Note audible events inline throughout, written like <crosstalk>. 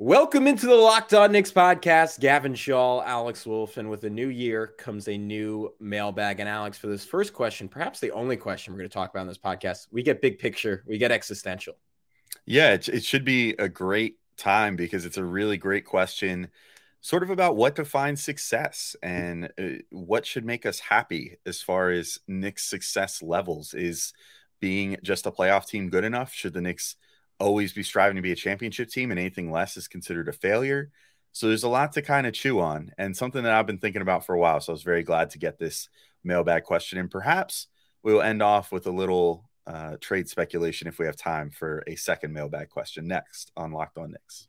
Welcome into the Locked On Knicks podcast. Gavin Shaw, Alex Wolf, and with a new year comes a new mailbag. And Alex, for this first question, perhaps the only question we're going to talk about in this podcast, we get big picture, we get existential. Yeah, it, it should be a great time because it's a really great question, sort of about what defines success and uh, what should make us happy as far as Knicks success levels. Is being just a playoff team good enough? Should the Knicks always be striving to be a championship team and anything less is considered a failure. So there's a lot to kind of chew on and something that I've been thinking about for a while. So I was very glad to get this mailbag question. And perhaps we'll end off with a little uh, trade speculation if we have time for a second mailbag question next on Locked On Knicks.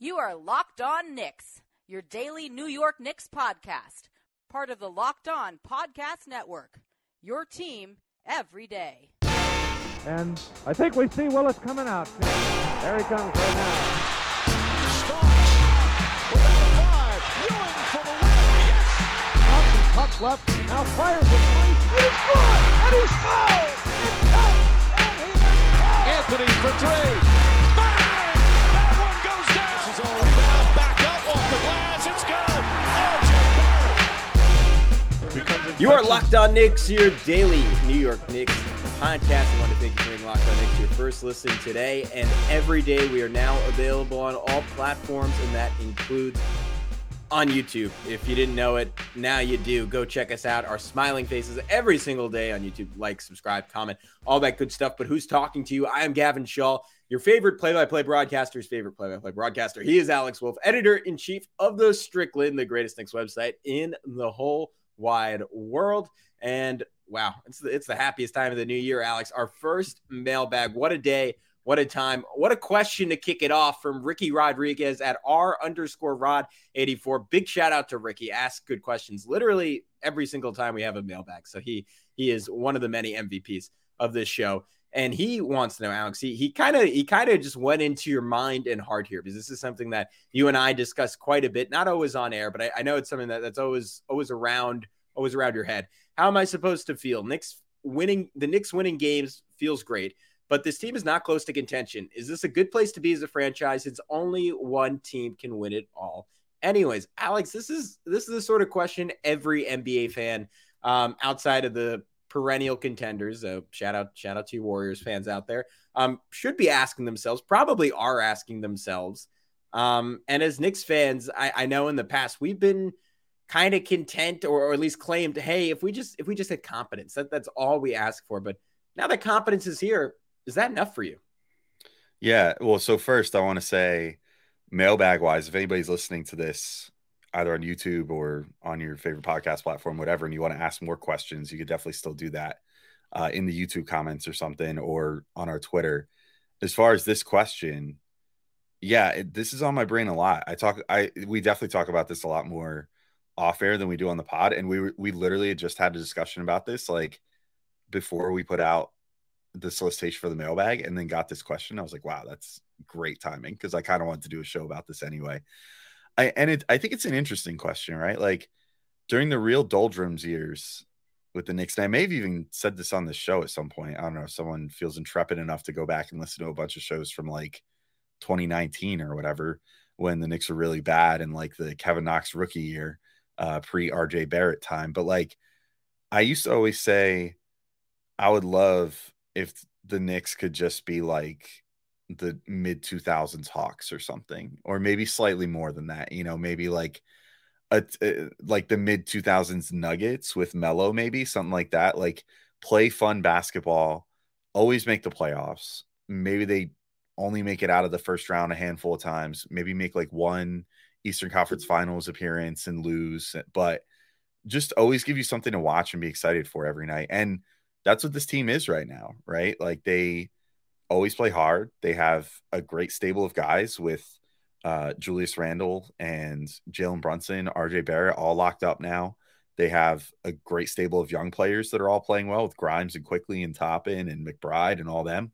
You are Locked On Knicks, your daily New York Knicks podcast, part of the Locked On Podcast Network. Your team every day. And I think we see Willis coming out. There he comes right now. five. Ewing for the win. Yes. Up, left. Now fires it. And he's good. And he's fouled. It's out. And he is fouled. Anthony for three. Bang! That one goes down. This is all rebound. Back up off the glass. It's good. RJ You are Locked On Knicks, your daily New York Knicks podcast. Knicks your first listen today and every day. We are now available on all platforms, and that includes on YouTube. If you didn't know it, now you do. Go check us out. Our smiling faces every single day on YouTube. Like, subscribe, comment, all that good stuff. But who's talking to you? I am Gavin Shaw, your favorite play by play broadcaster's favorite play by play broadcaster. He is Alex Wolf, editor in chief of the Strickland, the greatest Knicks website in the whole wide world. And wow, it's the, it's the happiest time of the new year, Alex. Our first mailbag. What a day. What a time. What a question to kick it off from Ricky Rodriguez at R underscore Rod 84. Big shout out to Ricky. Ask good questions literally every single time we have a mailbag. So he he is one of the many MVPs of this show. And he wants to know, Alex. He he kind of he kind of just went into your mind and heart here because this is something that you and I discuss quite a bit, not always on air, but I, I know it's something that, that's always always around always around your head. How am I supposed to feel? Knicks winning the Knicks winning games feels great, but this team is not close to contention. Is this a good place to be as a franchise? It's only one team can win it all. Anyways, Alex, this is this is the sort of question every NBA fan um, outside of the perennial contenders. So shout out, shout out to Warriors fans out there. Um, should be asking themselves, probably are asking themselves. Um, and as Knicks fans, I, I know in the past we've been kind of content or, or, at least claimed, hey, if we just if we just had competence, that, that's all we ask for. But now that competence is here, is that enough for you? Yeah. Well, so first I want to say mailbag wise, if anybody's listening to this either on YouTube or on your favorite podcast platform, whatever, and you want to ask more questions, you could definitely still do that uh, in the YouTube comments or something or on our Twitter. As far as this question, yeah, it, this is on my brain a lot. I talk, I we definitely talk about this a lot more off air than we do on the pod. And we we literally just had a discussion about this like before we put out the solicitation for the mailbag and then got this question. I was like, wow, that's great timing because I kind of wanted to do a show about this anyway. I and it I think it's an interesting question, right? Like during the real doldrums years with the Knicks, and I may have even said this on the show at some point. I don't know if someone feels intrepid enough to go back and listen to a bunch of shows from like 2019 or whatever when the Knicks were really bad and like the Kevin Knox rookie year uh, pre RJ Barrett time. But like, I used to always say, I would love if the Knicks could just be like the mid 2000s Hawks or something, or maybe slightly more than that. You know, maybe like a, a like the mid 2000s Nuggets with Melo, maybe something like that. Like, play fun basketball, always make the playoffs. Maybe they only make it out of the first round a handful of times. Maybe make like one Eastern Conference Finals appearance and lose, but just always give you something to watch and be excited for every night. And that's what this team is right now, right? Like they always play hard. They have a great stable of guys with uh, Julius Randle and Jalen Brunson, RJ Barrett, all locked up now. They have a great stable of young players that are all playing well with Grimes and Quickley and Toppin and McBride and all them.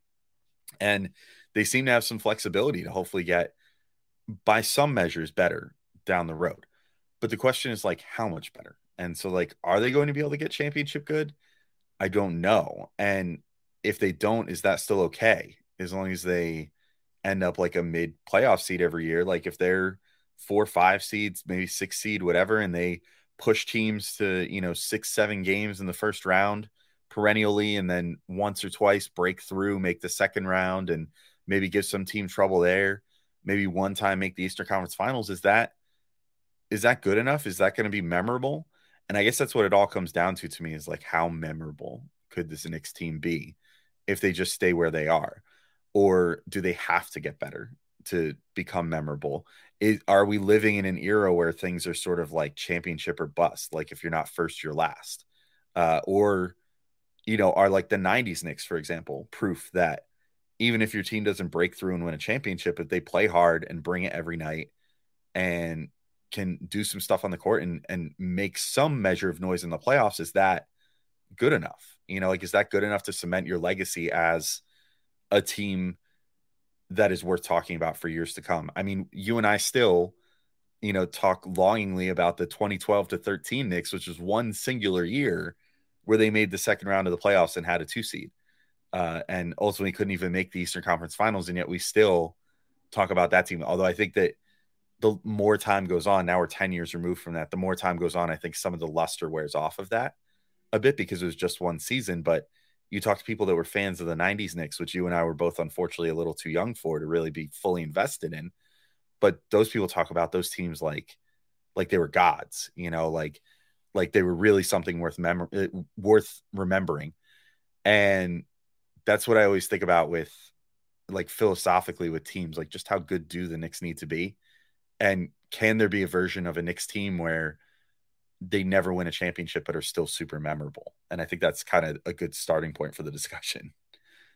And they seem to have some flexibility to hopefully get by some measures better down the road. But the question is like how much better? And so like are they going to be able to get championship good? I don't know. And if they don't, is that still okay? As long as they end up like a mid playoff seed every year. Like if they're four, five seeds, maybe six seed, whatever, and they push teams to, you know, six, seven games in the first round perennially, and then once or twice break through, make the second round, and maybe give some team trouble there. Maybe one time make the Eastern Conference Finals. Is that is that good enough? Is that going to be memorable? And I guess that's what it all comes down to to me is like how memorable could this Knicks team be if they just stay where they are? Or do they have to get better to become memorable? Is, are we living in an era where things are sort of like championship or bust? Like if you're not first, you're last. Uh, or, you know, are like the 90s Knicks, for example, proof that even if your team doesn't break through and win a championship, if they play hard and bring it every night and can do some stuff on the court and and make some measure of noise in the playoffs is that good enough? You know like is that good enough to cement your legacy as a team that is worth talking about for years to come? I mean you and i still you know talk longingly about the 2012 to 13 Knicks which was one singular year where they made the second round of the playoffs and had a two seed uh, and ultimately couldn't even make the eastern conference finals and yet we still talk about that team although i think that the more time goes on, now we're 10 years removed from that. The more time goes on, I think some of the luster wears off of that a bit because it was just one season. But you talk to people that were fans of the 90s Knicks, which you and I were both unfortunately a little too young for to really be fully invested in. But those people talk about those teams like like they were gods, you know, like like they were really something worth mem- uh, worth remembering. And that's what I always think about with like philosophically with teams, like just how good do the Knicks need to be? And can there be a version of a Knicks team where they never win a championship but are still super memorable? And I think that's kind of a good starting point for the discussion.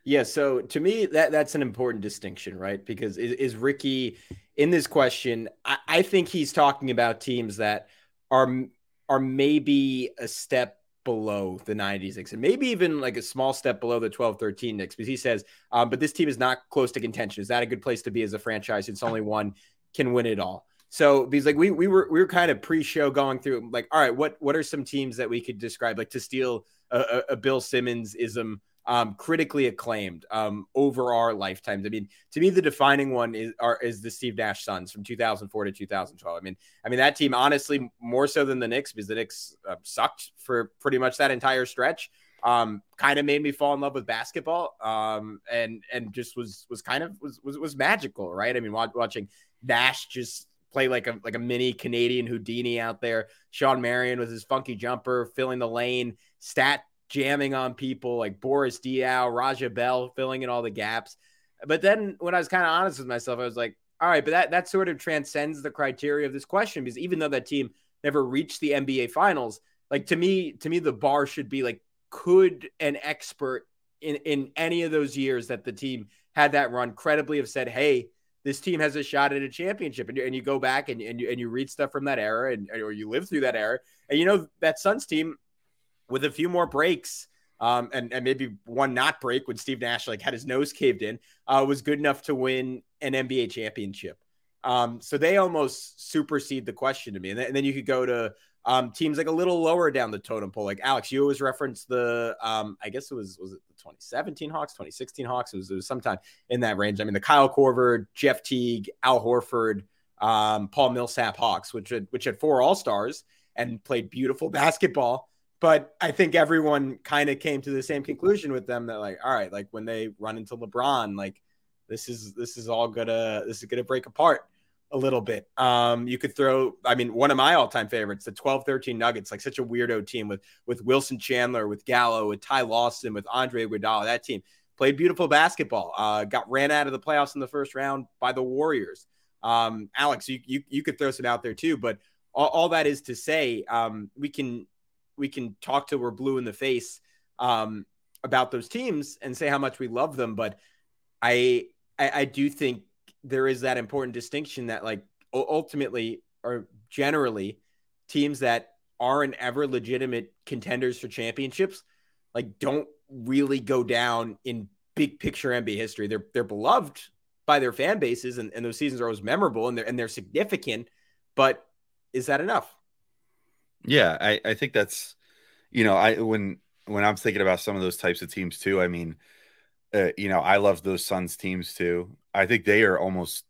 Yeah, so to me, that that's an important distinction, right? Because is, is Ricky in this question? I, I think he's talking about teams that are are maybe a step below the 90s Knicks and maybe even like a small step below the 12 13 Knicks because he says, um, but this team is not close to contention. Is that a good place to be as a franchise? It's only one can win it all. So because like we we were we were kind of pre-show going through like all right what what are some teams that we could describe like to steal a, a, a Bill Simmons ism um, critically acclaimed um, over our lifetimes. I mean, to me, the defining one is are, is the Steve Nash Suns from 2004 to 2012. I mean, I mean that team honestly more so than the Knicks because the Knicks uh, sucked for pretty much that entire stretch. Um, kind of made me fall in love with basketball. Um, and and just was was kind of was was, was magical, right? I mean, watching Nash just play like a like a mini Canadian Houdini out there. Shawn Marion with his funky jumper, filling the lane, stat jamming on people like Boris Diaw, Raja Bell, filling in all the gaps. But then when I was kind of honest with myself, I was like, all right, but that that sort of transcends the criteria of this question because even though that team never reached the NBA finals, like to me, to me, the bar should be like, could an expert in in any of those years that the team had that run credibly have said, hey, this team has a shot at a championship. And you, and you go back and, and, you, and you read stuff from that era and or you live through that era. And you know, that Suns team with a few more breaks um, and, and maybe one not break when Steve Nash like had his nose caved in uh, was good enough to win an NBA championship. Um, so they almost supersede the question to me. And then, and then you could go to um, teams like a little lower down the totem pole. Like Alex, you always reference the, um, I guess it was, was it the 2017 Hawks, 2016 Hawks? It was, it was sometime in that range. I mean, the Kyle Korver, Jeff Teague, Al Horford, um, Paul Millsap Hawks, which had, which had four All Stars and played beautiful <laughs> basketball. But I think everyone kind of came to the same conclusion with them that like, all right, like when they run into LeBron, like this is this is all gonna this is gonna break apart a little bit. Um, you could throw, I mean, one of my all-time favorites, the 12-13 Nuggets, like such a weirdo team with with Wilson Chandler, with Gallo, with Ty Lawson, with Andre Iguodala. That team played beautiful basketball. Uh, got ran out of the playoffs in the first round by the Warriors. Um, Alex, you, you you could throw some out there too, but all, all that is to say, um, we can we can talk till we're blue in the face um, about those teams and say how much we love them, but I, I, I do think there is that important distinction that like ultimately or generally teams that aren't ever legitimate contenders for championships like don't really go down in big picture NBA history. They're they're beloved by their fan bases and, and those seasons are always memorable and they're and they're significant, but is that enough? Yeah, I, I think that's you know, I when when I'm thinking about some of those types of teams too, I mean, uh, you know, I love those Suns teams too. I think they are almost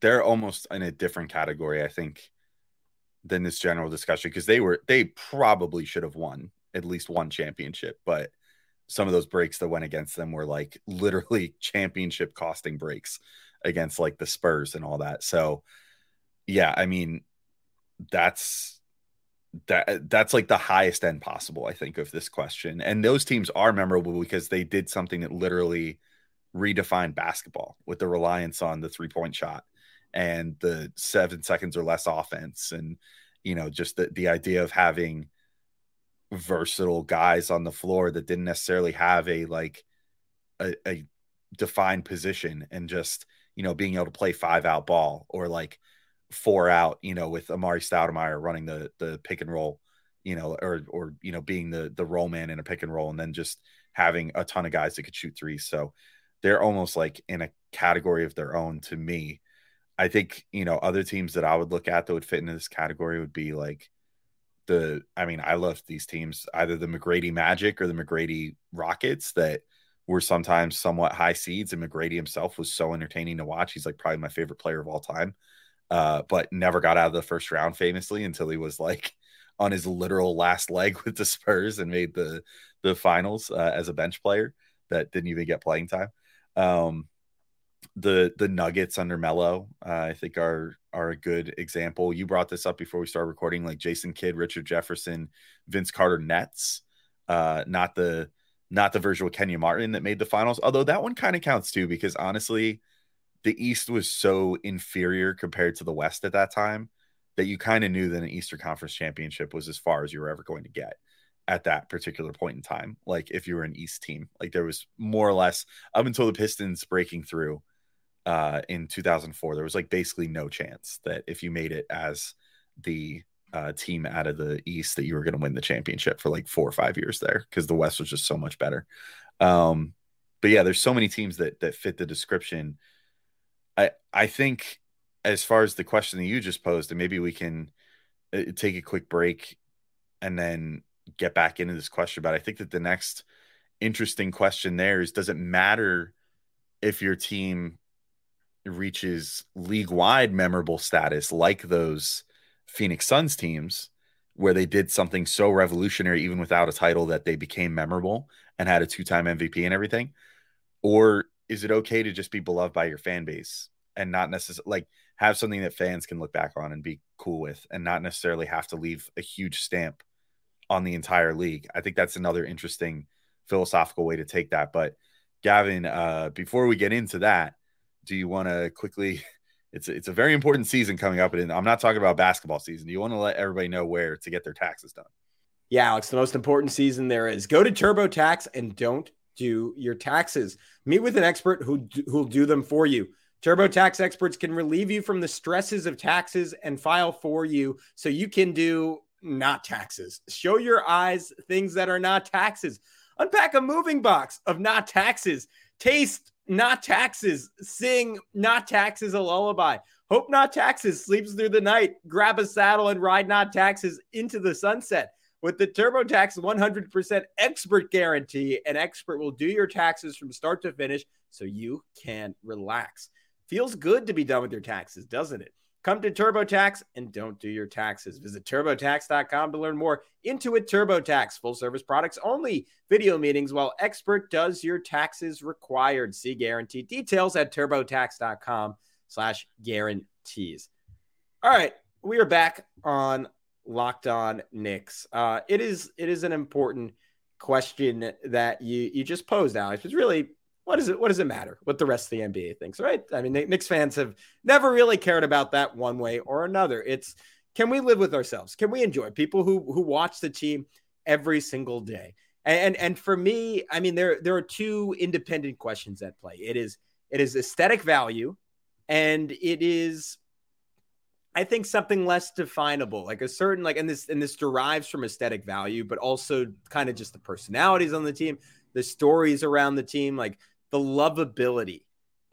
they're almost in a different category, I think, than this general discussion because they were they probably should have won at least one championship, but some of those breaks that went against them were like <laughs> literally championship costing breaks against like the Spurs and all that. So yeah, I mean that's that uh, that's like the highest end possible, I think, of this question. And those teams are memorable because they did something that literally redefined basketball with the reliance on the three point shot and the seven seconds or less offense and you know just the, the idea of having versatile guys on the floor that didn't necessarily have a like a, a defined position and just you know being able to play five out ball or like four out you know with Amar'e Stoudemire running the the pick and roll you know or or you know being the the roll man in a pick and roll and then just having a ton of guys that could shoot threes so they're almost like in a category of their own to me I think you know other teams that I would look at that would fit into this category would be like the. I mean, I love these teams, either the McGrady Magic or the McGrady Rockets, that were sometimes somewhat high seeds, and McGrady himself was so entertaining to watch. He's like probably my favorite player of all time, uh, but never got out of the first round famously until he was like on his literal last leg <laughs> with the Spurs and made the the finals uh, as a bench player that didn't even get playing time. Um, the the Nuggets under Melo, uh, I think are are a good example. You brought this up before we started recording, like Jason Kidd, Richard Jefferson, Vince Carter Nets, uh, not the not the with Kenyon Martin that made the finals. Although that one kind of counts too, because honestly, the East was so inferior compared to the West at that time that you kind of knew that an Eastern Conference championship was as far as you were ever going to get at that particular point in time. Like if you were an East team, like there was more or less up until the Pistons breaking through uh, in 2004. There was like basically no chance that if you made it as the uh, team out of the East that you were going to win the championship for like four or five years there because the West was just so much better. Um, but yeah, there's so many teams that that fit the description. I I think as far as the question that you just posed, and maybe we can uh, take a quick break and then get back into this question. But I think that the next interesting question there is: Does it matter if your team reaches league wide memorable status like those Phoenix Suns teams where they did something so revolutionary even without a title that they became memorable and had a two-time MVP and everything or is it okay to just be beloved by your fan base and not necessarily like have something that fans can look back on and be cool with and not necessarily have to leave a huge stamp on the entire league. I think that's another interesting philosophical way to take that. But Gavin, uh, before we get into that, do you want to quickly? <laughs> It's it's a very important season coming up, and I'm not talking about basketball season. Do you want to let everybody know where to get their taxes done? Yeah, Alex, the most important season there is. Go to TurboTax and don't do your taxes. Meet with an expert who who'll do them for you. TurboTax experts can relieve you from the stresses of taxes and file for you so you can do not taxes. Show your eyes things that are not taxes. Unpack a moving box of not taxes. Taste not taxes. Sing not taxes a lullaby. Hope not taxes sleeps through the night. Grab a saddle and ride not taxes into the sunset. With the TurboTax 100% expert guarantee, an expert will do your taxes from start to finish so you can relax. Feels good to be done with your taxes, doesn't it? Come to TurboTax and don't do your taxes. Visit turbotax.com to learn more. Intuit TurboTax, full service products only. Video meetings while expert does your taxes required. See guarantee details at turbotax.com slash guarantees. All right, we are back on Locked On Knicks. Uh, it is it is an important question that you you just posed, Alex. It's really what does it what does it matter what the rest of the NBA thinks, right? I mean, Knicks fans have never really cared about that one way or another. It's can we live with ourselves? Can we enjoy people who who watch the team every single day? And and for me, I mean, there there are two independent questions at play. It is it is aesthetic value, and it is I think something less definable, like a certain like, and this and this derives from aesthetic value, but also kind of just the personalities on the team, the stories around the team, like the lovability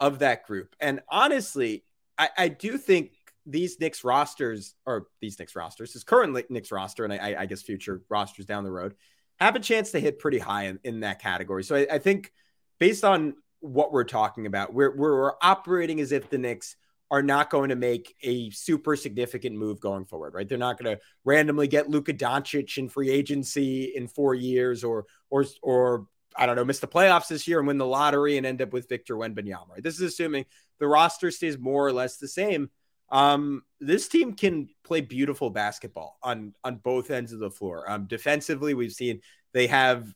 of that group. And honestly, I, I do think these Knicks rosters, or these Knicks rosters, is currently Knicks roster, and I, I, guess future rosters down the road, have a chance to hit pretty high in, in that category. So I, I think based on what we're talking about. We're, we're operating as if the Knicks are not going to make a super significant move going forward, right? They're not going to randomly get Luka Doncic in free agency in four years, or or or I don't know, miss the playoffs this year and win the lottery and end up with Victor Wembanyama. Right? This is assuming the roster stays more or less the same. Um, this team can play beautiful basketball on on both ends of the floor. Um, defensively, we've seen they have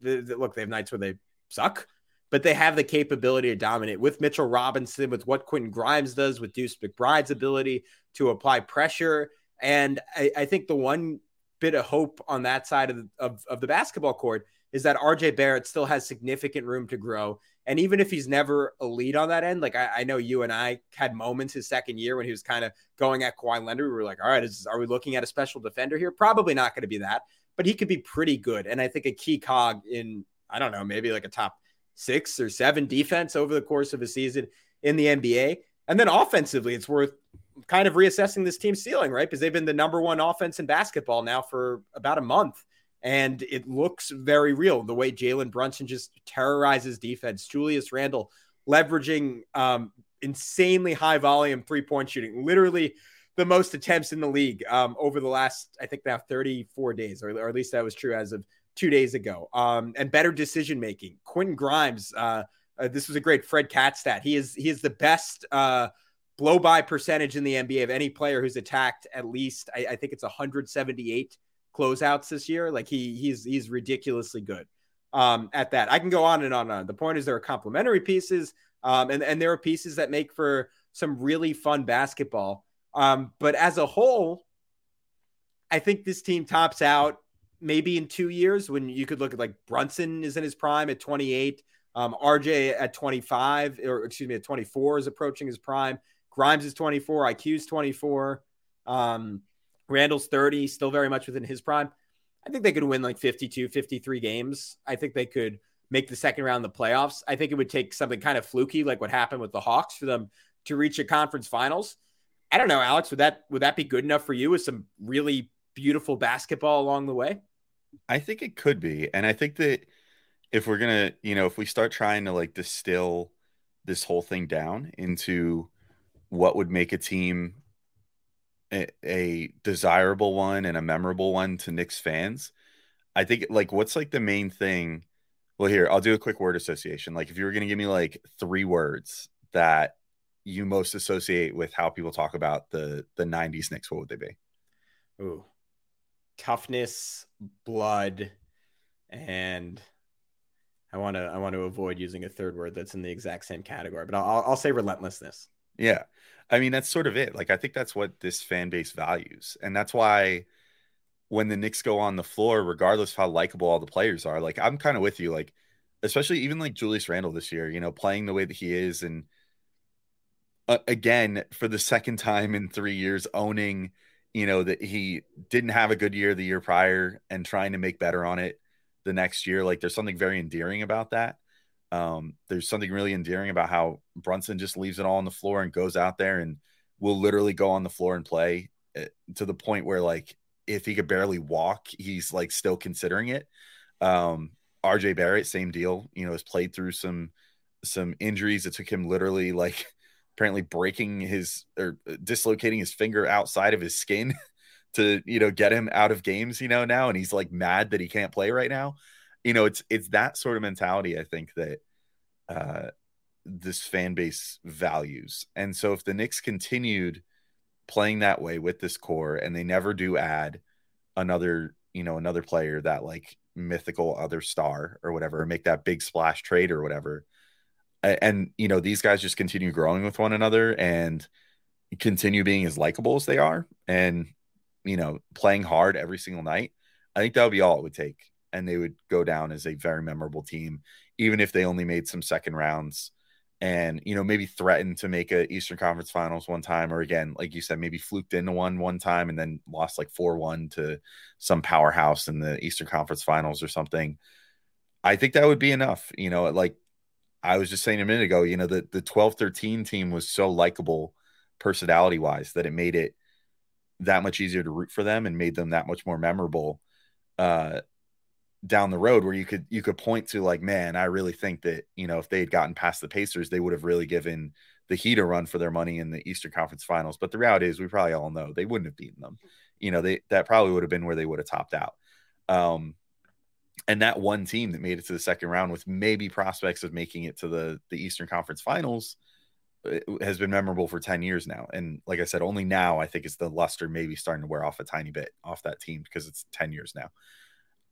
the, the look. They have nights where they suck but they have the capability to dominate with Mitchell Robinson, with what Quentin Grimes does, with Deuce McBride's ability to apply pressure. And I, I think the one bit of hope on that side of of, of the basketball court is that RJ Barrett still has significant room to grow. And even if he's never lead on that end, like I, I know you and I had moments his second year when he was kind of going at Kawhi Leonard. We were like, all right, is, are we looking at a special defender here? Probably not going to be that, but he could be pretty good. And I think a key cog in, I don't know, maybe like a top six or seven defense over the course of a season in the NBA. And then offensively, it's worth kind of reassessing this team's ceiling, right? Because they've been the number one offense in basketball now for about a month. And it looks very real the way Jalen Brunson just terrorizes defense. Julius Randle leveraging um, insanely high volume three point shooting, literally the most attempts in the league um, over the last, I think now 34 days, or, or, at least that was true as of two days ago. Um, and better decision making. Quentin Grimes, uh, uh, this was a great Fred Katz stat. He is he is the best uh, blow by percentage in the NBA of any player who's attacked at least. I, I, think it's 178 closeouts this year. Like he he's he's ridiculously good um, at that. I can go on and on and on. The point is there are complementary pieces, um, and and there are pieces that make for some really fun basketball. Um, but as a whole, I think this team tops out maybe in two years when you could look at like Brunson is in his prime at 28, um, RJ at 25, or excuse me, at 24 is approaching his prime. Grimes is 24, IQ's 24, um, Randle's 30, still very much within his prime. I think they could win like 52, 53 games. I think they could make the second round of the playoffs. I think it would take something kind of fluky, like what happened with the Hawks, for them to reach a conference finals. I don't know, Alex. Would that would that be good enough for you with some really beautiful basketball along the way? I think it could be. And I think that if we're going to, you know, if we start trying to like distill this whole thing down into what would make a team a, a, desirable one and a memorable one to Knicks fans, I think like what's like the main thing. Well, here, I'll do a quick word association. Like if you were going to give me like three words that you most associate with how people talk about the the 90s Knicks, what would they be? Ooh toughness, blood, and I want to I want to avoid using a third word that's in the exact same category, but I'll I'll say relentlessness. Yeah. I mean, that's sort of it. Like I think that's what this fan base values. And that's why when the Knicks go on the floor, regardless of how likable all the players are, like I'm kind of with you. Like, especially even like Julius Randle this year, you know, playing the way that he is and uh, again for the second time in 3 years owning you know that he didn't have a good year the year prior and trying to make better on it the next year. Like there's something very endearing about that. Um, there's something really endearing about how Brunson just leaves it all on the floor and goes out there and will literally go on the floor and play eh, to the point where like if he could barely walk he's like still considering it. Um, RJ Barrett same deal you know has played through some some injuries. It took him literally like apparently breaking his or dislocating his finger outside of his skin <laughs> to you know get him out of games you know now. And he's like mad that he can't play right now. You know it's it's that sort of mentality i think that uh this fan base values. And so if the Knicks continued playing that way with this core and they never do add another you know another player that like mythical other star or whatever or make that big splash trade or whatever and you know these guys just continue growing with one another and continue being as likable as they are and you know playing hard every single night i think that would be all it would take. And they would go down as a very memorable team even if they only made some second rounds and you know maybe threatened to make a eastern conference finals one time or again like you said maybe fluked into one one time and then lost like 4-1 to some powerhouse in the eastern conference finals or something. I think that would be enough you know like I was just saying a minute ago, you know, the the 12 13 team was so likable personality wise that it made it that much easier to root for them and made them that much more memorable. Uh, down the road where you could you could point to like, man, I really think that you know if they had gotten past the Pacers, they would have really given the Heat a run for their money in the Eastern Conference Finals. But the reality is, we probably all know they wouldn't have beaten them. You know, they that probably would have been where they would have topped out. Um, and that one team that made it to the second round with maybe prospects of making it to the the Eastern Conference Finals uh, has been memorable for 10 years now. And like I said, only now I think is the luster maybe starting to wear off a tiny bit off that team because it's 10 years now.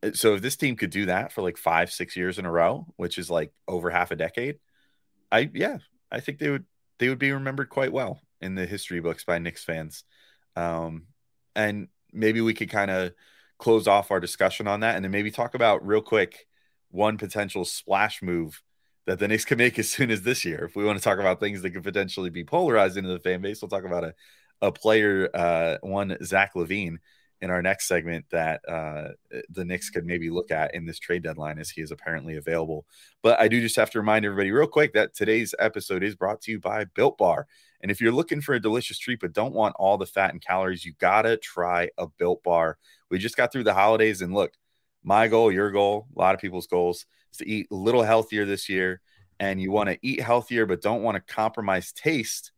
Uh, so if this team could do that for like five, six years in a row, which is like over half a decade, I yeah, I think they would they would be remembered quite well in the history books by Knicks fans. Um, and maybe we could kind of close off our discussion on that and then maybe talk about real quick one potential splash move that the Knicks can make as soon as this year. If we want to talk about things that could potentially be polarized into the fan base, we'll talk about a, a player, uh, one Zach LaVine, in our next segment that uh, the Knicks could maybe look at in this trade deadline as he is apparently available. But I do just have to remind everybody real quick that today's episode is brought to you by Built Bar. And if you're looking for a delicious treat but don't want all the fat and calories, you gotta try a Built Bar. We just got through the holidays, and look, my goal, your goal, a lot of people's goals is to eat a little healthier this year. And you want to eat healthier but don't want to compromise taste.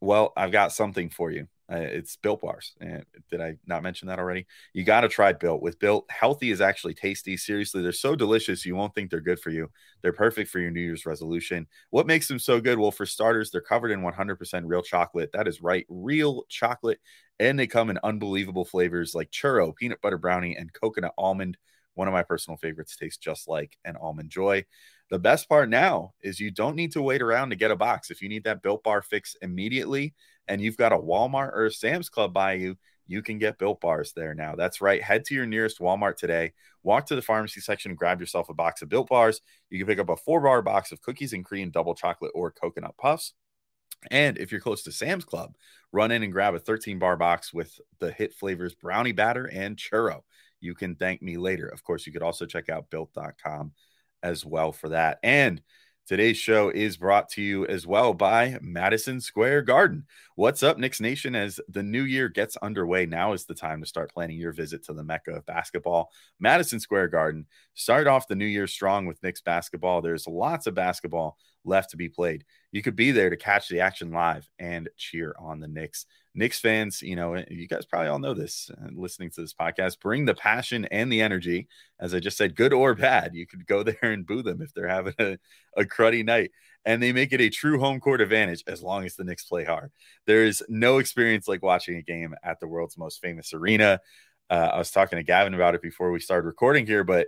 Well, I've got something for you. Uh, it's built bars. And did I not mention that already? You got to try built. With built, healthy is actually tasty. Seriously, they're so delicious, you won't think they're good for you. They're perfect for your New Year's resolution. What makes them so good? Well, for starters, they're covered in 100% real chocolate. That is right, real chocolate. And they come in unbelievable flavors like churro, peanut butter brownie, and coconut almond. One of my personal favorites tastes just like an almond joy. The best part now is you don't need to wait around to get a box. If you need that built bar fix immediately, and you've got a Walmart or a Sam's Club by you, you can get built bars there now. That's right. Head to your nearest Walmart today. Walk to the pharmacy section, grab yourself a box of built bars. You can pick up a four bar box of cookies and cream, double chocolate, or coconut puffs. And if you're close to Sam's Club, run in and grab a 13 bar box with the hit flavors brownie batter and churro. You can thank me later. Of course, you could also check out built.com as well for that. And Today's show is brought to you as well by Madison Square Garden. What's up, Knicks Nation? As the new year gets underway, now is the time to start planning your visit to the Mecca of basketball, Madison Square Garden. Start off the new year strong with Knicks basketball. There's lots of basketball left to be played. You could be there to catch the action live and cheer on the Knicks. Knicks fans, you know, you guys probably all know this uh, listening to this podcast. Bring the passion and the energy. As I just said, good or bad, you could go <laughs> there and boo them if they're having a, a cruddy night. And they make it a true home court advantage as long as the Knicks play hard. There's no experience like watching a game at the world's most famous arena. Uh, I was talking to Gavin about it before we started recording here, but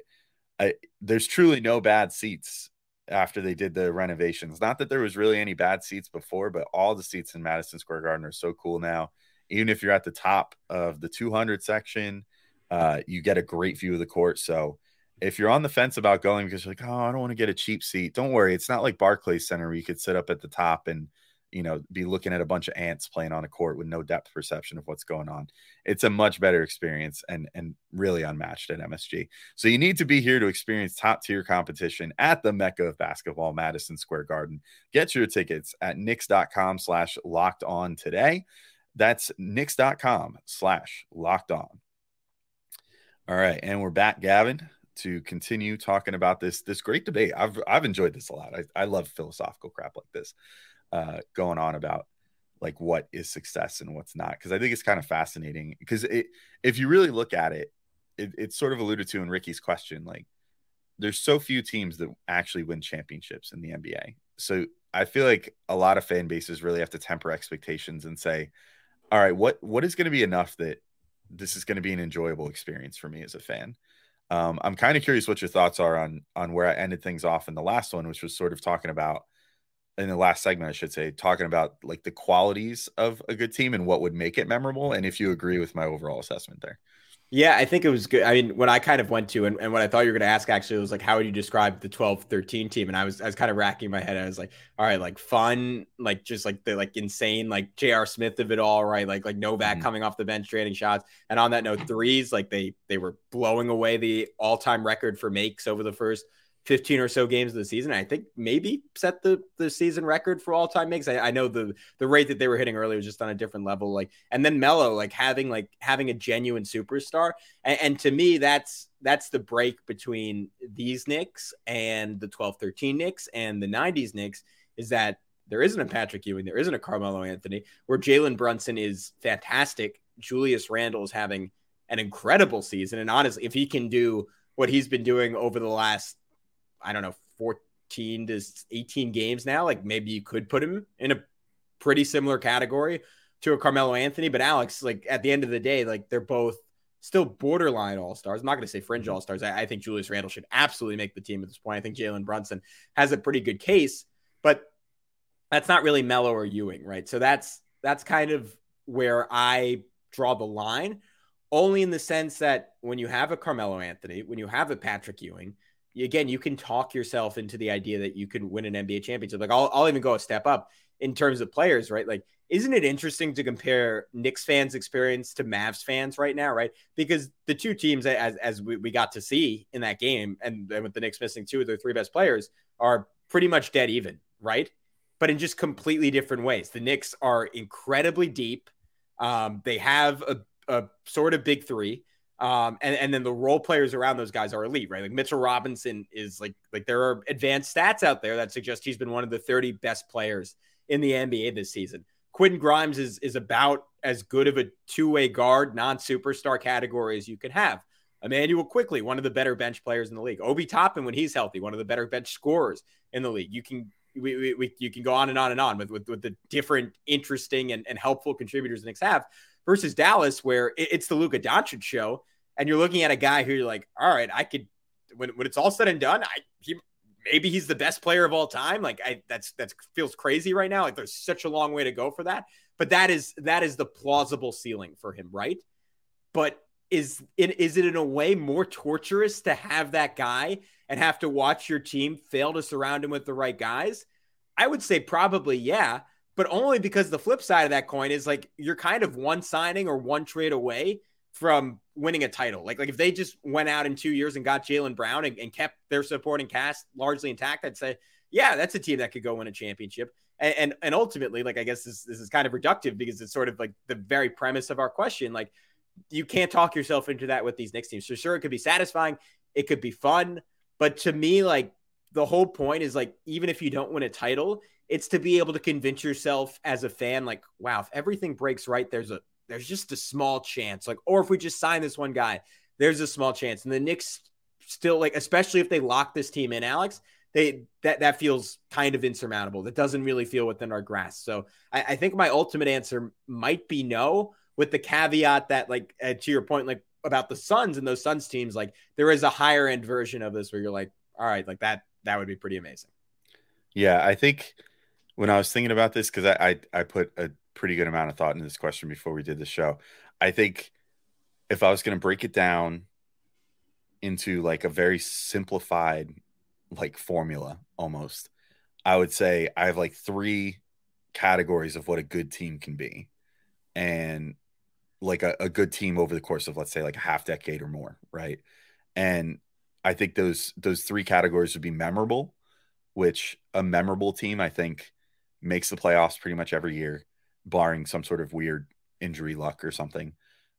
I, there's truly no bad seats after they did the renovations. Not that there was really any bad seats before, but all the seats in Madison Square Garden are so cool now. Even if you're at the top of the 200 section, uh, you get a great view of the court. So if you're on the fence about going because you're like, oh, I don't want to get a cheap seat, don't worry. It's not like Barclays Center where you could sit up at the top and you know, be looking at a bunch of ants playing on a court with no depth perception of what's going on. It's a much better experience and and really unmatched at MSG. So you need to be here to experience top tier competition at the Mecca of basketball, Madison Square Garden. Get your tickets at Knicks.com slash locked on today. That's Knicks.com slash locked on. All right, and we're back, Gavin, to continue talking about this this great debate. I've I've enjoyed this a lot. I, I love philosophical crap like this uh, going on about like what is success and what's not because I think it's kind of fascinating because it if you really look at it, it, it's sort of alluded to in Ricky's question like there's so few teams that actually win championships in the NBA. So I feel like a lot of fan bases really have to temper expectations and say, all right, what what is going to be enough that this is going to be an enjoyable experience for me as a fan? Um, I'm kind of curious what your thoughts are on on where I ended things off in the last one, which was sort of talking about in the last segment, I should say, talking about like the qualities of a good team and what would make it memorable. And if you agree with my overall assessment there. Yeah, I think it was good. I mean, what I kind of went to and, and what I thought you were going to ask actually was like, how would you describe the 12 13 team? And I was, I was kind of racking my head. I was like, all right, like fun, like just like the like insane, like J.R. Smith of it all, right? Like, like Novak mm-hmm. coming off the bench, trading shots. And on that note, threes, like they, they were blowing away the all time record for makes over the first 15 or so games of the season. I think maybe set the the season record for all time makes. I, I, know the the rate that they were hitting earlier was just on a different level. Like, and then Melo, like having like having a genuine superstar. And, and to me, that's that's the break between these Knicks and the 12 13 Knicks and the 90s Knicks is that there isn't a Patrick Ewing, there isn't a Carmelo Anthony, where Jalen Brunson is fantastic. Julius Randle is having an incredible season. And honestly, if he can do what he's been doing over the last I don't know, 14 to 18 games now. Like maybe you could put him in a pretty similar category to a Carmelo Anthony. But Alex, like at the end of the day, like they're both still borderline all stars. I'm not going to say fringe mm-hmm. all stars. I, I, think Julius Randle should absolutely make the team at this point. I think Jalen Brunson has a pretty good case, but that's not really Melo or Ewing, right? So that's that's kind of where I draw the line, only in the sense that when you have a Carmelo Anthony, when you have a Patrick Ewing, again, you can talk yourself into the idea that you can win an NBA championship. Like I'll, I'll even go a step up in terms of players, right? Like, isn't it interesting to compare Knicks fans' experience to Mavs fans right now, right? Because the two teams, as, as we, we got to see in that game, and, and with the Knicks missing two of their three best players, are pretty much dead even, right? But in just completely different ways. The Knicks are incredibly deep. Um, they have a, a sort of big three um, and, and then the role players around those guys are elite, right? Like Mitchell Robinson is like like there are advanced stats out there that suggest he's been one of the 30 best players in the NBA this season. Quentin Grimes is is about as good of a two-way guard, non-superstar category as you can have. Immanuel Quickley, one of the better bench players in the league. Obi Toppin, when he's healthy, one of the better bench scorers in the league. You can we, we, we you can go on and on and on with with, with the different interesting and, and helpful contributors the Knicks have versus Dallas, where it, it's the Luka Doncic show and you're looking at a guy who you're like, all right, I could when when it's all said and done, I he maybe he's the best player of all time. Like I that's that feels crazy right now. Like there's such a long way to go for that. But that is that is the plausible ceiling for him, right? But is it is it in a way more torturous to have that guy and have to watch your team fail to surround him with the right guys? I would say probably yeah, but only because the flip side of that coin is like you're kind of one signing or one trade away from winning a title. Like, like if they just went out in two years and got Jaylen Brown and, and, kept their supporting cast largely intact, I'd say, yeah, that's a team that could go win a championship. And and, and ultimately, like I guess this, this is kind of reductive because it's sort of like the very premise of our question. Like, you can't talk yourself into that with these Knicks teams. So sure, it could be satisfying, it could be fun, but to me, like the whole point is like even if you don't win a title, it's to be able to convince yourself as a fan, like, wow, if everything breaks right, there's a there's just a small chance. Like, or if we just sign this one guy, there's a small chance. And the Knicks still like, especially if they lock this team in, Alex, they that that feels kind of insurmountable. That doesn't really feel within our grasp. So I, I think my ultimate answer might be no, with the caveat that, like, uh, to your point, like about the Suns and those Suns teams, like there is a higher end version of this where you're like, all right, like that that would be pretty amazing. Yeah, I think when I was thinking about this, because I, I I put a pretty good amount of thought into this question before we did the show. I think if I was going to break it down into like a very simplified like formula almost, I would say I have like three categories of what a good team can be. And like a, a good team over the course of let's say like a half decade or more, right? And I think those those three categories would be memorable, which a memorable team I think makes the playoffs pretty much every year barring some sort of weird injury luck or something.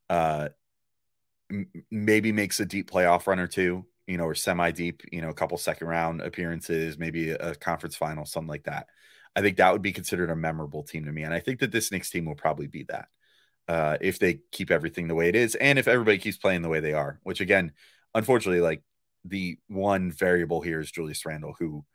Uh, m- maybe makes a deep playoff run or two, you know, or semi deep, you know, a couple second round appearances, maybe a, conference final, something like that. I think that would be considered a memorable team to me. And I think that this Knicks team will probably be that uh, if they keep everything the way it is and if everybody keeps playing the way they are, which again, unfortunately, like the one variable here is Julius Randle, who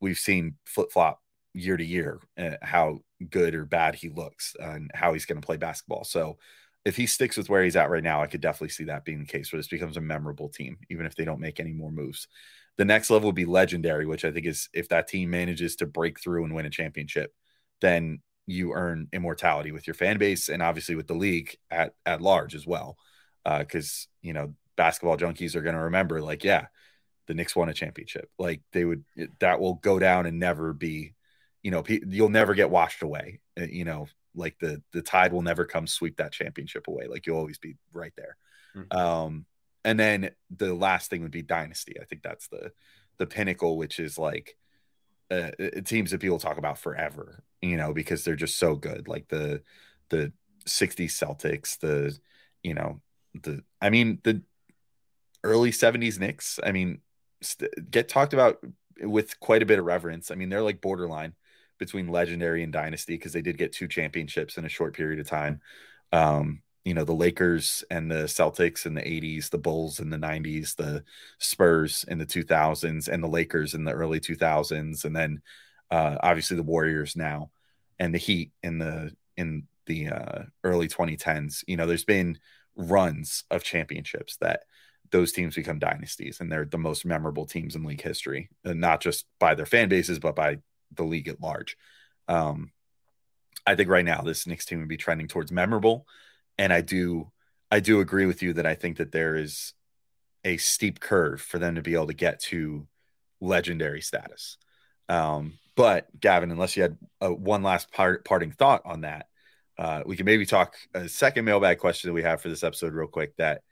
we've seen flip flop year to year uh, how good or bad he looks and how he's going to play basketball. So if he sticks with where he's at right now, I could definitely see that being the case where this becomes a memorable team, even if they don't make any more moves. The next level would be legendary, which I think is if that team manages to break through and win a championship, then you earn immortality with your fan base and obviously with the league at at large as well. Because uh, you know basketball junkies are going to remember, like, yeah, the Knicks won a championship. Like they would, that will go down and never be you know you'll never get washed away uh, you know like the the tide will never come sweep that championship away like you'll always be right there mm-hmm. um and then the last thing would be dynasty i think that's the the pinnacle, which is like uh, teams that people talk about forever, you know, because they're just so good. Like the the 60s Celtics, the you know, the I mean the early 70s Knicks, I mean, st- get talked about with quite a bit of reverence. I mean, they're like borderline between legendary and dynasty because they did get two championships in a short period of time. Um, you know, the Lakers and the Celtics in the 80s, the Bulls in the 90s, the Spurs in the 2000s, and the Lakers in the early 2000s, and then uh, obviously the Warriors now and the Heat in the in the uh, early 2010s. You know, there's been runs of championships that those teams become dynasties and they're the most memorable teams in league history, and not just by their fan bases, but by the league at large. Um, I think right now this Knicks team would be trending towards memorable, and I do I do agree with you that I think that there is a steep curve for them to be able to get to legendary status. Um, but Gavin, unless you had a, one last part, parting thought on that, uh, we can maybe talk a second mailbag question that we have for this episode real quick that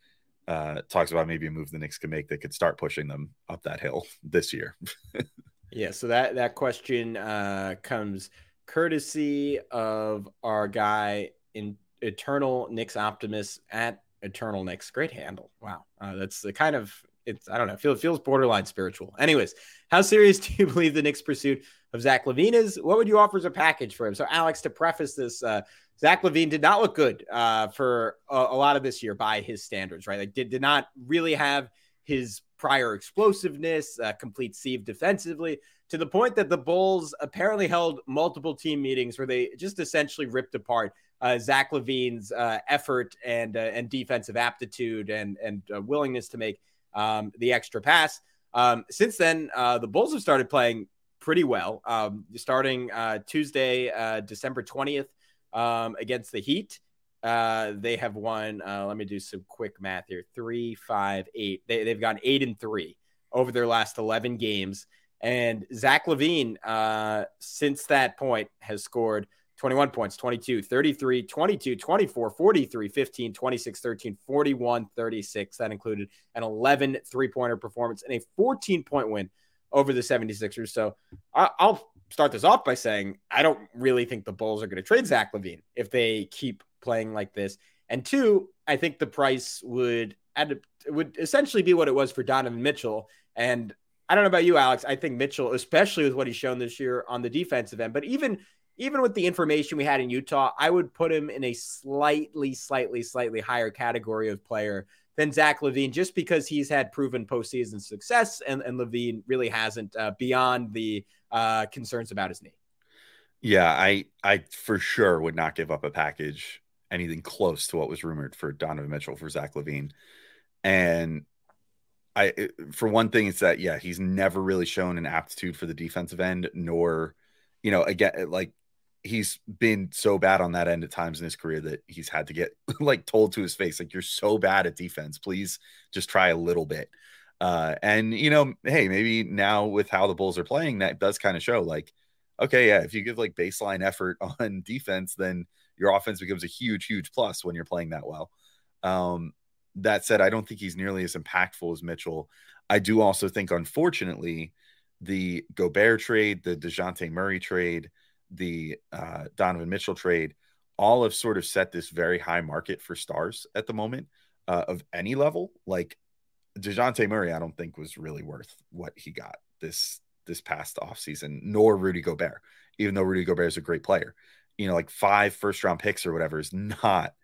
uh, talks about maybe a move the Knicks can make that could start pushing them up that hill <laughs> this year. <laughs> yeah, so that that question uh, comes courtesy of our guy in Eternal Knicks Optimus at Eternal Knicks. Great handle. Wow, uh, that's the kind of it's I don't know. Feel, feels borderline spiritual. Anyways, how serious <laughs> do you believe the Knicks' pursuit of Zach LaVine is? What would you offer as a package for him? So, Alex, to preface this, uh, Zach LaVine did not look good uh, for a, a, lot of this year by his standards, right? Like, did did not really have his prior explosiveness, uh, complete sieve defensively, to the point that the Bulls apparently held multiple team meetings where they just essentially ripped apart uh, Zach LaVine's uh, effort and uh, and defensive aptitude and and uh, willingness to make um, the extra pass. Um, since then, uh, the Bulls have started playing pretty well. Um, starting Tuesday, December 20th, um, against the Heat. Uh, they have won. Uh, let me do some quick math here: three, five, eight. They, they've gone eight and three over their last 11 games. And Zach LaVine, uh, since that point, has scored 21 points, 22, 33, 22, 24, 43, 15, 26, 13, 41, 36. That included an 11 three pointer performance and a 14 point win over the 76ers. So I'll start this off by saying I don't really think the Bulls are going to trade Zach LaVine if they keep playing like this. And two, I think the price would would essentially be what it was for Donovan Mitchell. And I don't know about you, Alex. I think Mitchell, especially with what he's shown this year on the defensive end, but even even with the information we had in Utah, I would put him in a slightly, slightly, slightly higher category of player than Zach LaVine, just because he's had proven postseason success, and, and LaVine really hasn't uh, beyond the uh, concerns about his knee. Yeah, I I for sure would not give up a package anything close to what was rumored for Donovan Mitchell for Zach LaVine. and I for one thing, it's that yeah, he's never really shown an aptitude for the defensive end, nor you know again like he's been so bad on that end at times in his career that he's had to get <laughs> like told to his face like you're so bad at defense please just try a little bit uh and you know hey maybe now with how the bulls are playing that does kind of show like okay yeah if you give like baseline effort <laughs> on defense then your offense becomes a huge huge plus when you're playing that well um that said i don't think he's nearly as impactful as mitchell i do also think unfortunately the gobert trade the dejounte murray trade the uh, Donovan Mitchell trade, all have sort of set this very high market for stars at the moment uh, of any level. Like Dejounte Murray, I don't think was really worth what he got this this past offseason, nor Rudy Gobert, even though Rudy Gobert is a great player. You know, like five first round picks or whatever is not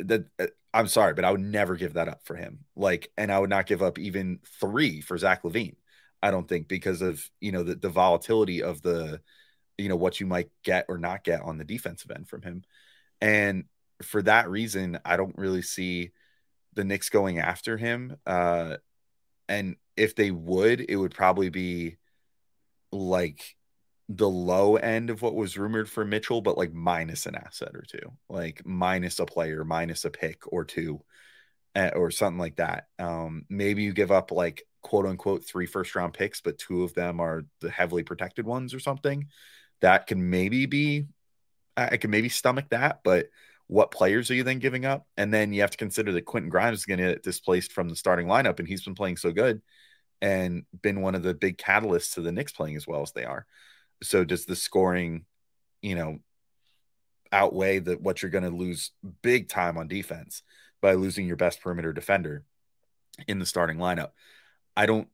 that. Uh, I'm sorry, but I would never give that up for him. Like, and I would not give up even three for Zach LaVine. I don't think because of you know the, the volatility of the you know what you might get or not get on the defensive end from him. And for that reason, I don't really see the Knicks going after him. Uh, and if they would, it would probably be like the low end of what was rumored for Mitchell, but like minus an asset or two, like minus a player, minus a pick or two, uh, or something like that. Um, maybe you give up like quote unquote three first round picks, but two of them are the heavily protected ones or something that can maybe be I can maybe stomach that, but what players are you then giving up? And then you have to consider that Quentin Grimes is going to get displaced from the starting lineup, and he's been playing so good. and been one of the big catalysts to the Knicks playing as well as they are. So does the scoring, you know, outweigh that what you're going to lose big time on defense by losing your best perimeter defender in the starting lineup? I don't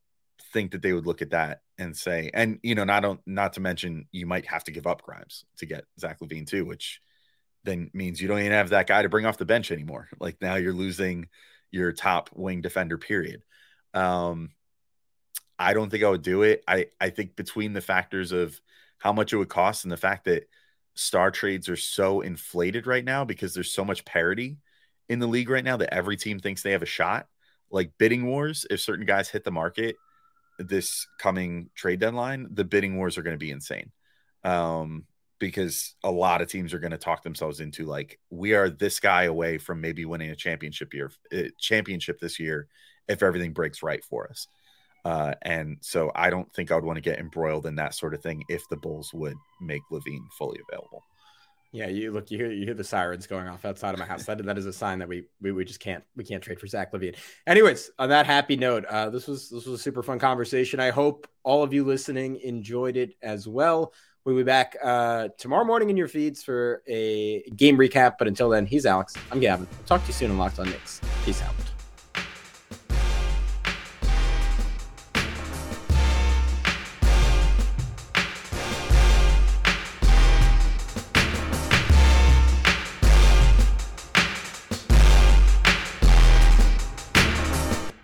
think that they would look at that and say, and you know, not not to mention you might have to give up Grimes to get Zach LaVine too, which then means you don't even have that guy to bring off the bench anymore. Like now you're losing your top wing defender, period. Um, I don't think I would do it. I, I think between the factors of how much it would cost and the fact that star trades are so inflated right now because there's so much parity in the league right now that every team thinks they have a shot. Like bidding wars, if certain guys hit the market this coming trade deadline, the bidding wars are going to be insane. Um, because a lot of teams are going to talk themselves into like we are this guy away from maybe winning a championship year uh, championship this year if everything breaks right for us. Uh, and so I don't think I would want to get embroiled in that sort of thing if the Bulls would make LaVine fully available. Yeah, you look, you hear, you hear the sirens going off outside of my house. That, that is a sign that we, we, we just can't, we can't trade for Zach LaVine. Anyways, on that happy note, uh, this was, this was a super fun conversation. I hope all of you listening enjoyed it as well. We'll be back uh, tomorrow morning in your feeds for a game recap. But until then, he's Alex. I'm Gavin. talk to you soon on Locked on Knicks. Peace out.